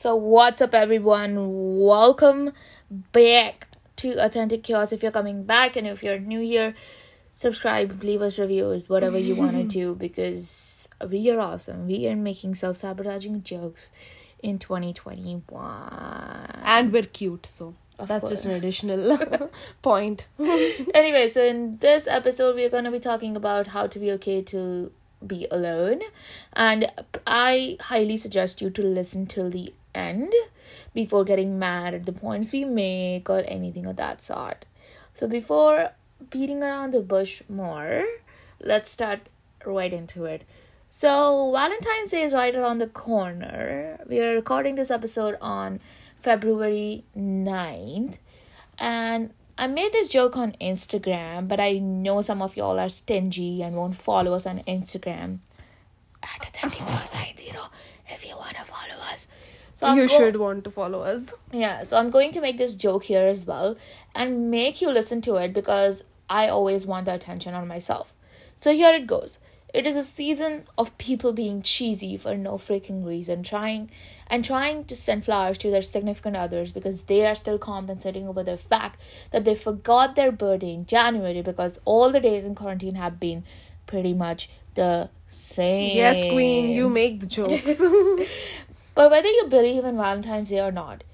So, what's up, everyone? Welcome back to Authentic Chaos. If you're coming back and if you're new here, subscribe, leave us reviews, whatever you want to do because we are awesome. We are making self sabotaging jokes in 2021. and we're cute so Of that's just an additional point anyway, so in this episode, we're going to be talking about how to be okay to be alone. And I highly suggest you to listen till the end before getting mad at the points we make or anything of that sort. So, before beating around the bush more, let's start right into it. So, Valentine's Day is right around the corner. We are recording this episode on February 9th. And I made this joke on Instagram, but I know some of y'all are stingy and won't follow us on Instagram. At authentic zero if you want to follow us. So I'm you go- should want to follow us yeah, so I'm going to make this joke here as well and make you listen to it because I always want the attention on myself. So here it goes. It is a season of people being cheesy for no freaking reason, trying and trying to send flowers to their significant others because they are still compensating over the fact that they forgot their birthday in January because all the days in quarantine have been pretty much the same. yes queen you make the jokes But whether you believe in Valentine's Day or not,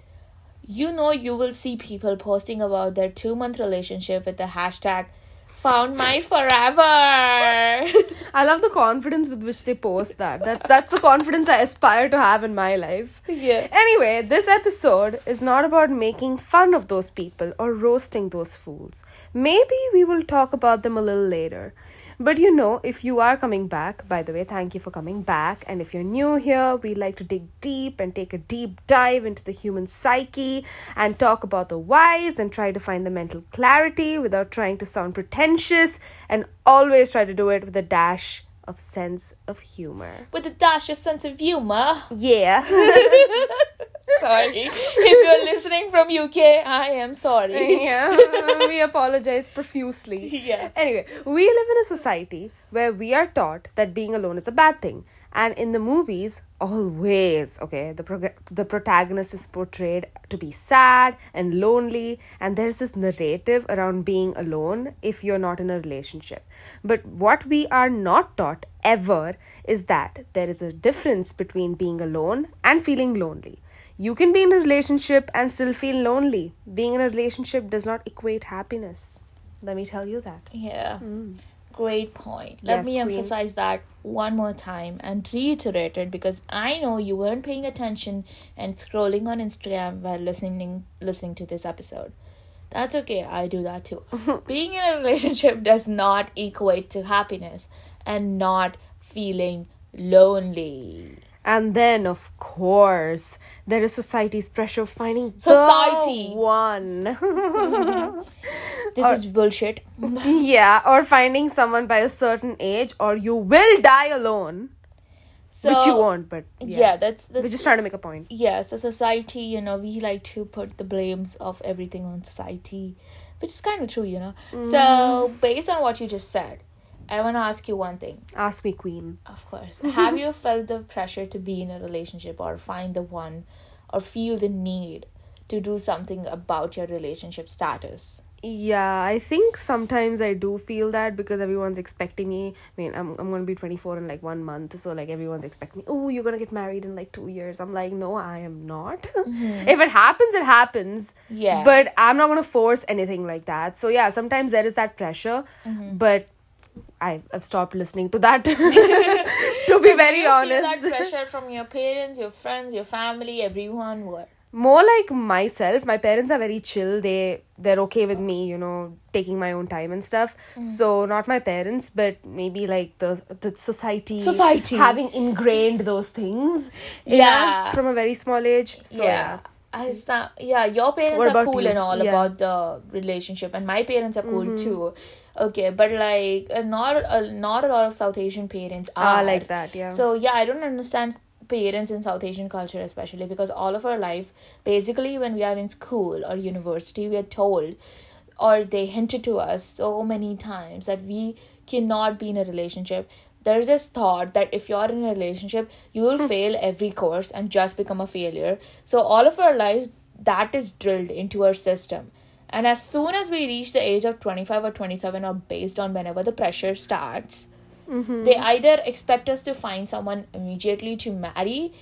you know you will see people posting about their two month relationship with the hashtag found my forever. i love the confidence with which they post that that that's the confidence i aspire to have in my life yeah. Anyway, this episode is not about making fun of those people or roasting those fools. Maybe we will talk about them a little later. But you know, if you are coming back, by the way, thank you for coming back. And if you're new here, we like to dig deep and take a deep dive into the human psyche and talk about the whys and try to find the mental clarity without trying to sound pretentious and always try to do it with a dash of sense of humor. With a dash of sense of humor. Yeah. Sorry. if you're listening from UK, I am sorry. yeah, we apologize profusely. Yeah. Anyway, we live in a society where we are taught that being alone is a bad thing. And in the movies, always, okay, the prog- the protagonist is portrayed to be sad and lonely, and there's this narrative around being alone if you're not in a relationship. But what we are not taught ever is that there is a difference between being alone and feeling lonely. You can be in a relationship and still feel lonely. Being in a relationship does not equate happiness. Let me tell you that. Yeah. Mm. Great point. Let Yes, me queen. emphasize that one more time and reiterate it because I know you weren't paying attention and scrolling on Instagram while listening listening to this episode. That's okay. I do that too. Being in a relationship does not equate to happiness and not feeling lonely. And then, of course, there is society's pressure of finding Society. the one. This is bullshit. yeah, or finding someone by a certain age, or you will die alone, So which you won't. But Yeah, yeah, that's that's we're just trying to make a point. yeah, so society, you know, we like to put the blames of everything on society, which is kind of true, you know. So, mm-hmm. based on what you just said, I want to ask you one thing. Ask me, queen. Of course, have you felt the pressure to be in a relationship or find the one or feel the need to do something about your relationship status? Yeah, I think sometimes I do feel that because everyone's expecting me. I mean, I'm I'm gonna be twenty four in like one month, so like everyone's expecting me. Oh, you're gonna get married in like two years. I'm like, no, I am not. Mm-hmm. if it happens, it happens. Yeah. But I'm not gonna force anything like that. So yeah, sometimes there is that pressure, mm-hmm. but I I've stopped listening to that. to be Do very you feel honest, that pressure from your parents, your friends, your family, everyone? What? More like myself my parents are very chill they they're okay with me you know taking my own time and stuff so not my parents but maybe like the the society Society. having ingrained those things in Yeah. us from a very small age so yeah, I sta- yeah, your parents What are cool you? and all Yeah. about the relationship, and my parents are cool too. Okay, but like uh, not uh, not a lot of South Asian parents are Ah, like that, yeah. So yeah, I don't understand parents in South Asian culture especially because all of our life, basically, when we are in school or university, we are told or they hinted to us so many times that we cannot be in a relationship there's this thought that if you're in a relationship, you will hmm. fail every course and just become a failure. So all of our lives, that is drilled into our system. And as soon as we reach the age of 25 or 27, or based on whenever the pressure starts, Mm-hmm. they either expect us to find someone immediately to marry.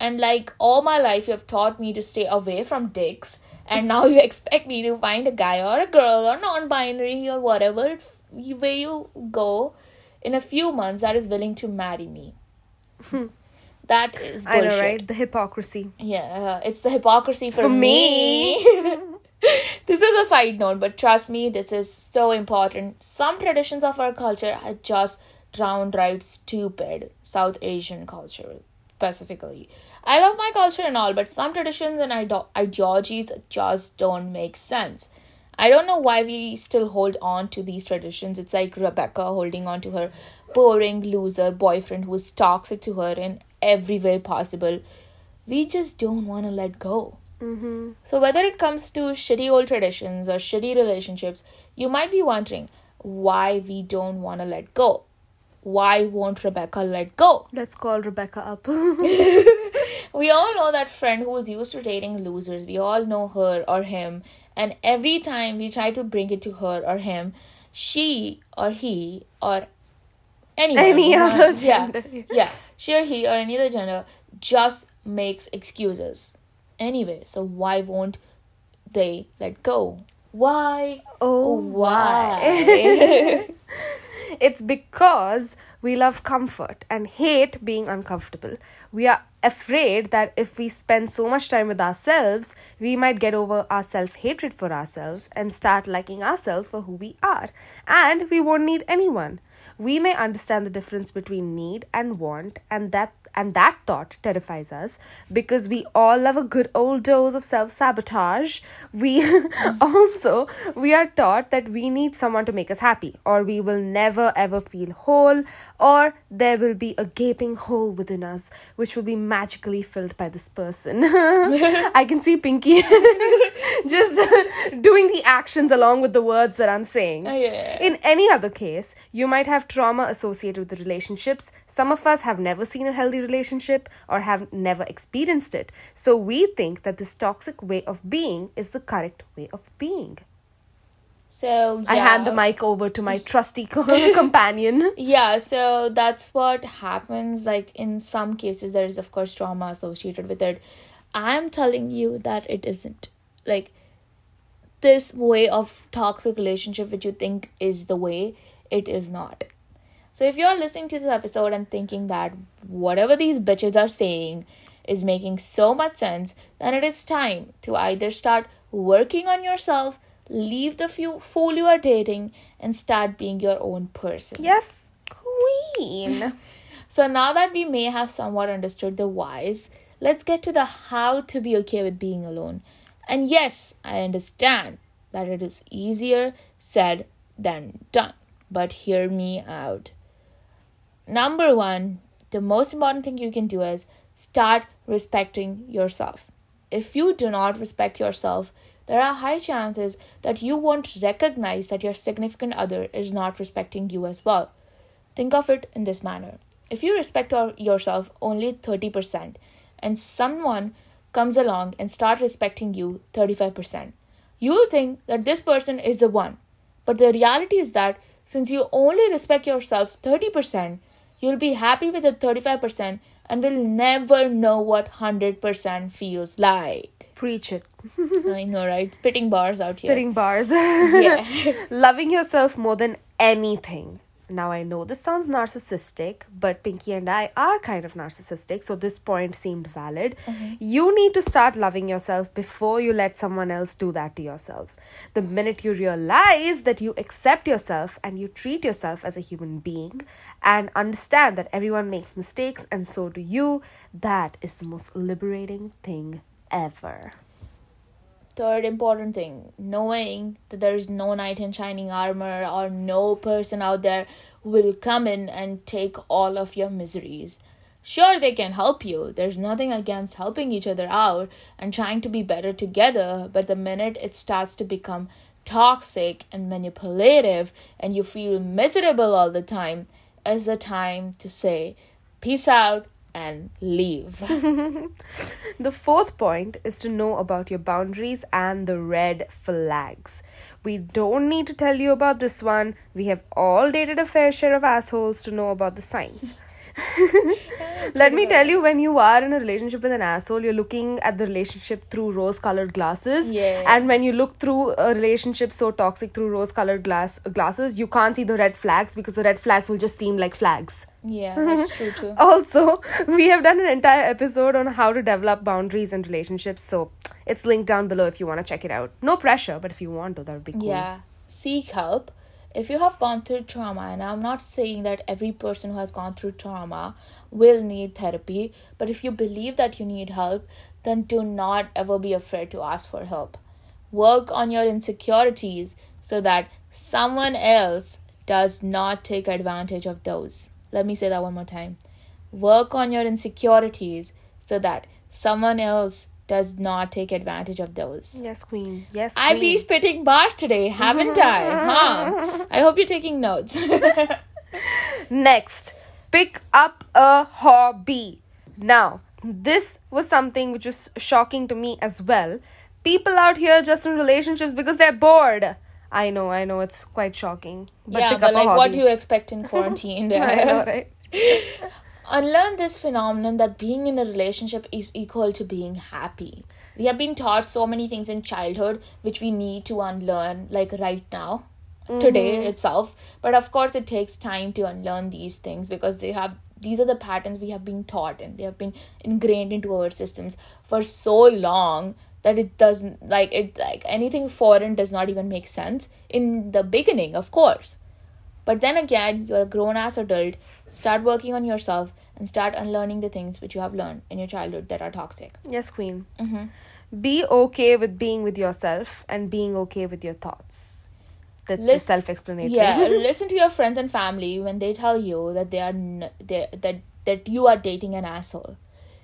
And like all my life, you have taught me to stay away from dicks. And now you expect me to find a guy or a girl or non binary or whatever way you go in a few months that is willing to marry me. Hmm. that is I know, right? The hypocrisy. Yeah, it's the hypocrisy for, For me. me. this is a side note, but trust me, this is so important. Some traditions of our culture are just downright stupid. South Asian culture, specifically. I love my culture and all, but some traditions and ide- ideologies just don't make sense. I don't know why we still hold on to these traditions. It's like Rebecca holding on to her boring loser boyfriend who's toxic to her in every way possible. We just don't want to let go. Mm-hmm. So, whether it comes to shitty old traditions or shitty relationships, you might be wondering why we don't want to let go. Why won't Rebecca let go? Let's call Rebecca up. We all know that friend who's used to dating losers. We all know her or him. And every time we try to bring it to her or him, she or he or anyone, Any other yeah, gender. yeah, she or he or any other gender just makes excuses. Anyway, so why won't they let go? Why? oh, why? It's because we love comfort and hate being uncomfortable. We are afraid that if we spend so much time with ourselves, we might get over our self hatred for ourselves and start liking ourselves for who we are. And we won't need anyone. We may understand the difference between need and want, and that and that thought terrifies us because we all love a good old dose of self-sabotage. We also we are taught that we need someone to make us happy or we will never ever feel whole or there will be a gaping hole within us which will be magically filled by this person. I can see pinky just doing the actions along with the words that i'm saying. Oh, yeah. in any other case, you might have trauma associated with the relationships. Some of us have never seen a healthy relationship or have never experienced it. So we think that this toxic way of being is the correct way of being. So yeah. I hand the mic over to my trusty companion. yeah so that's what happens like in some cases there is of course trauma associated with it i'm telling you that it isn't like this way of toxic relationship which you think is the way it is not so if you're listening to this episode and thinking that whatever these bitches are saying is making so much sense then it is time to either start working on yourself leave the few fool you are dating and start being your own person Yes, queen. so now that we may have somewhat understood the whys, let's get to the how to be okay with being alone. And yes, I understand that it is easier said than done. But hear me out. Number one, the most important thing you can do is start respecting yourself. If you do not respect yourself, there are high chances that you won't recognize that your significant other is not respecting you as well. Think of it in this manner. If you respect yourself only 30% and someone comes along and start respecting you 35%, you'll think that this person is the one. But the reality is that since you only respect yourself 30%, you'll be happy with the 35% and will never know what 100% feels like. Preach it. I know, right? Spitting bars out here. Spitting bars. Yeah. Loving yourself more than anything. Now, I know this sounds narcissistic, but Pinky and I are kind of narcissistic, so this point seemed valid. Mm-hmm. You need to start loving yourself before you let someone else do that to yourself. The minute you realize that you accept yourself and you treat yourself as a human being and understand that everyone makes mistakes and so do you, that is the most liberating thing ever. Third important thing knowing that there is no knight in shining armor or no person out there will come in and take all of your miseries. Sure, they can help you. There's nothing against helping each other out and trying to be better together, but the minute it starts to become toxic and manipulative and you feel miserable all the time, is the time to say peace out and leave. The fourth point is to know about your boundaries and the red flags. We don't need to tell you about this one. We have all dated a fair share of assholes to know about the signs. Let me tell you, when you are in a relationship with an asshole, you're looking at the relationship through rose colored glasses. Yeah. And when you look through a relationship so toxic through rose colored glass glasses, you can't see the red flags because the red flags will just seem like flags. yeah, that's true too. Also, we have done an entire episode on how to develop boundaries in relationships, so it's linked down below if you want to check it out. No pressure, but if you want to, that would be cool. Yeah. Seek help. If you have gone through trauma, and I'm not saying that every person who has gone through trauma will need therapy, but if you believe that you need help, then do not ever be afraid to ask for help. Work on your insecurities so that someone else does not take advantage of those. Let me say that one more time. Work on your insecurities so that someone else does not take advantage of those. Yes, queen. Yes, I be queen. spitting bars today, haven't I? Huh? I hope you're taking notes. Next, pick up a hobby. Now, this was something which was shocking to me as well. People out here just in relationships because they're bored. I know, I know, it's quite shocking. But yeah, pick but up like, a hobby. what do you expect in quarantine? I know, right? Unlearn this phenomenon that being in a relationship is equal to being happy. We have been taught so many things in childhood which we need to unlearn, like right now, today itself. But of course, it takes time to unlearn these things because they have these are the patterns we have been taught and they have been ingrained into our systems for so long that it doesn't like it like anything foreign does not even make sense in the beginning of course but then again, you're a grown ass adult. Start working on yourself and start unlearning the things which you have learned in your childhood that are toxic. Yes, queen. Mm-hmm. Be okay with being with yourself and being okay with your thoughts. That's self-explanatory. Yeah, listen to your friends and family when they tell you that they are n- they, that that you are dating an asshole.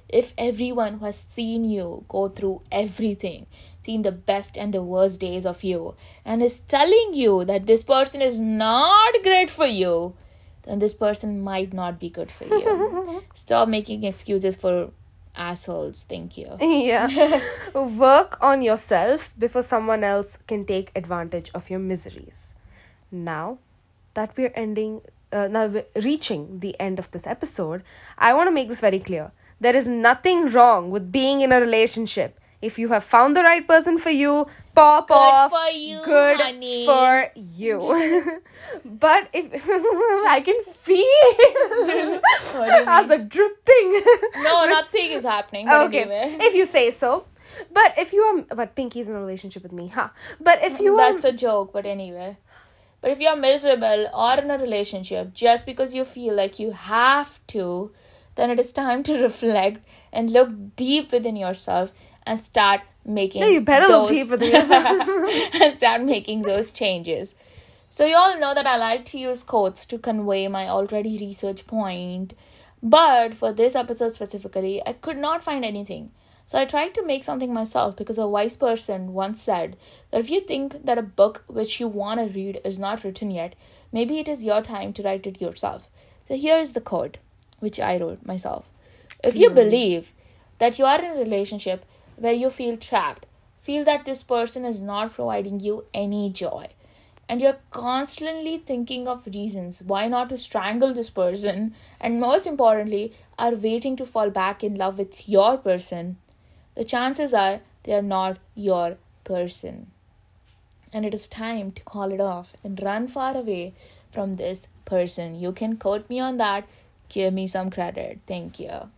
If everyone who has seen you go through everything, seen the best and the worst days of you, and is telling you that this person is not great for you, then this person might not be good for you. Stop making excuses for assholes. Thank you. yeah. Work on yourself before someone else can take advantage of your miseries. Now that we're ending, uh, now we're reaching the end of this episode, I want to make this very clear. There is nothing wrong with being in a relationship. If you have found the right person for you, pop Good off. for you, good honey. for you. but if I can feel What do you as a dripping. No, nothing is happening. But okay, anyway. if you say so. But if you are, but Pinky's in a relationship with me, huh? But if you are, That's a joke, but anyway. But if you're miserable or in a relationship just because you feel like you have to, then it is time to reflect and look deep within yourself and start making Yeah, you better look those- deep within yourself. and start making those changes. So you all know that I like to use quotes to convey my already research point. But for this episode specifically, I could not find anything. So I tried to make something myself because a wise person once said that if you think that a book which you want to read is not written yet, maybe it is your time to write it yourself. So here is the quote which I wrote myself. If you hmm. believe that you are in a relationship where you feel trapped, feel that this person is not providing you any joy, and you're constantly thinking of reasons why not to strangle this person, and most importantly, are waiting to fall back in love with your person, the chances are they are not your person. And it is time to call it off and run far away from this person. You can quote me on that. Give me some credit. Thank you.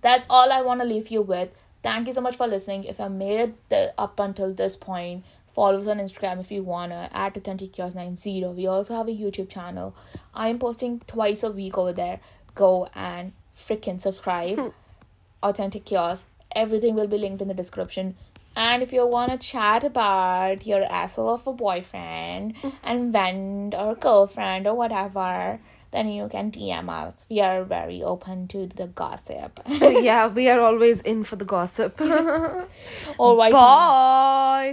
That's all I want to leave you with. Thank you so much for listening. If I made it the, up until this point, follow us on Instagram if you wanna at authentic chaos 90 we also have a youtube channel. I am posting twice a week over there. Go and freaking subscribe. Hmm. Authentic chaos. Everything will be linked in the description. And if you want to chat about your asshole of a boyfriend hmm. and vent or girlfriend or whatever then you can dm us we are very open to the gossip yeah, we are always in for the gossip. all right Bye.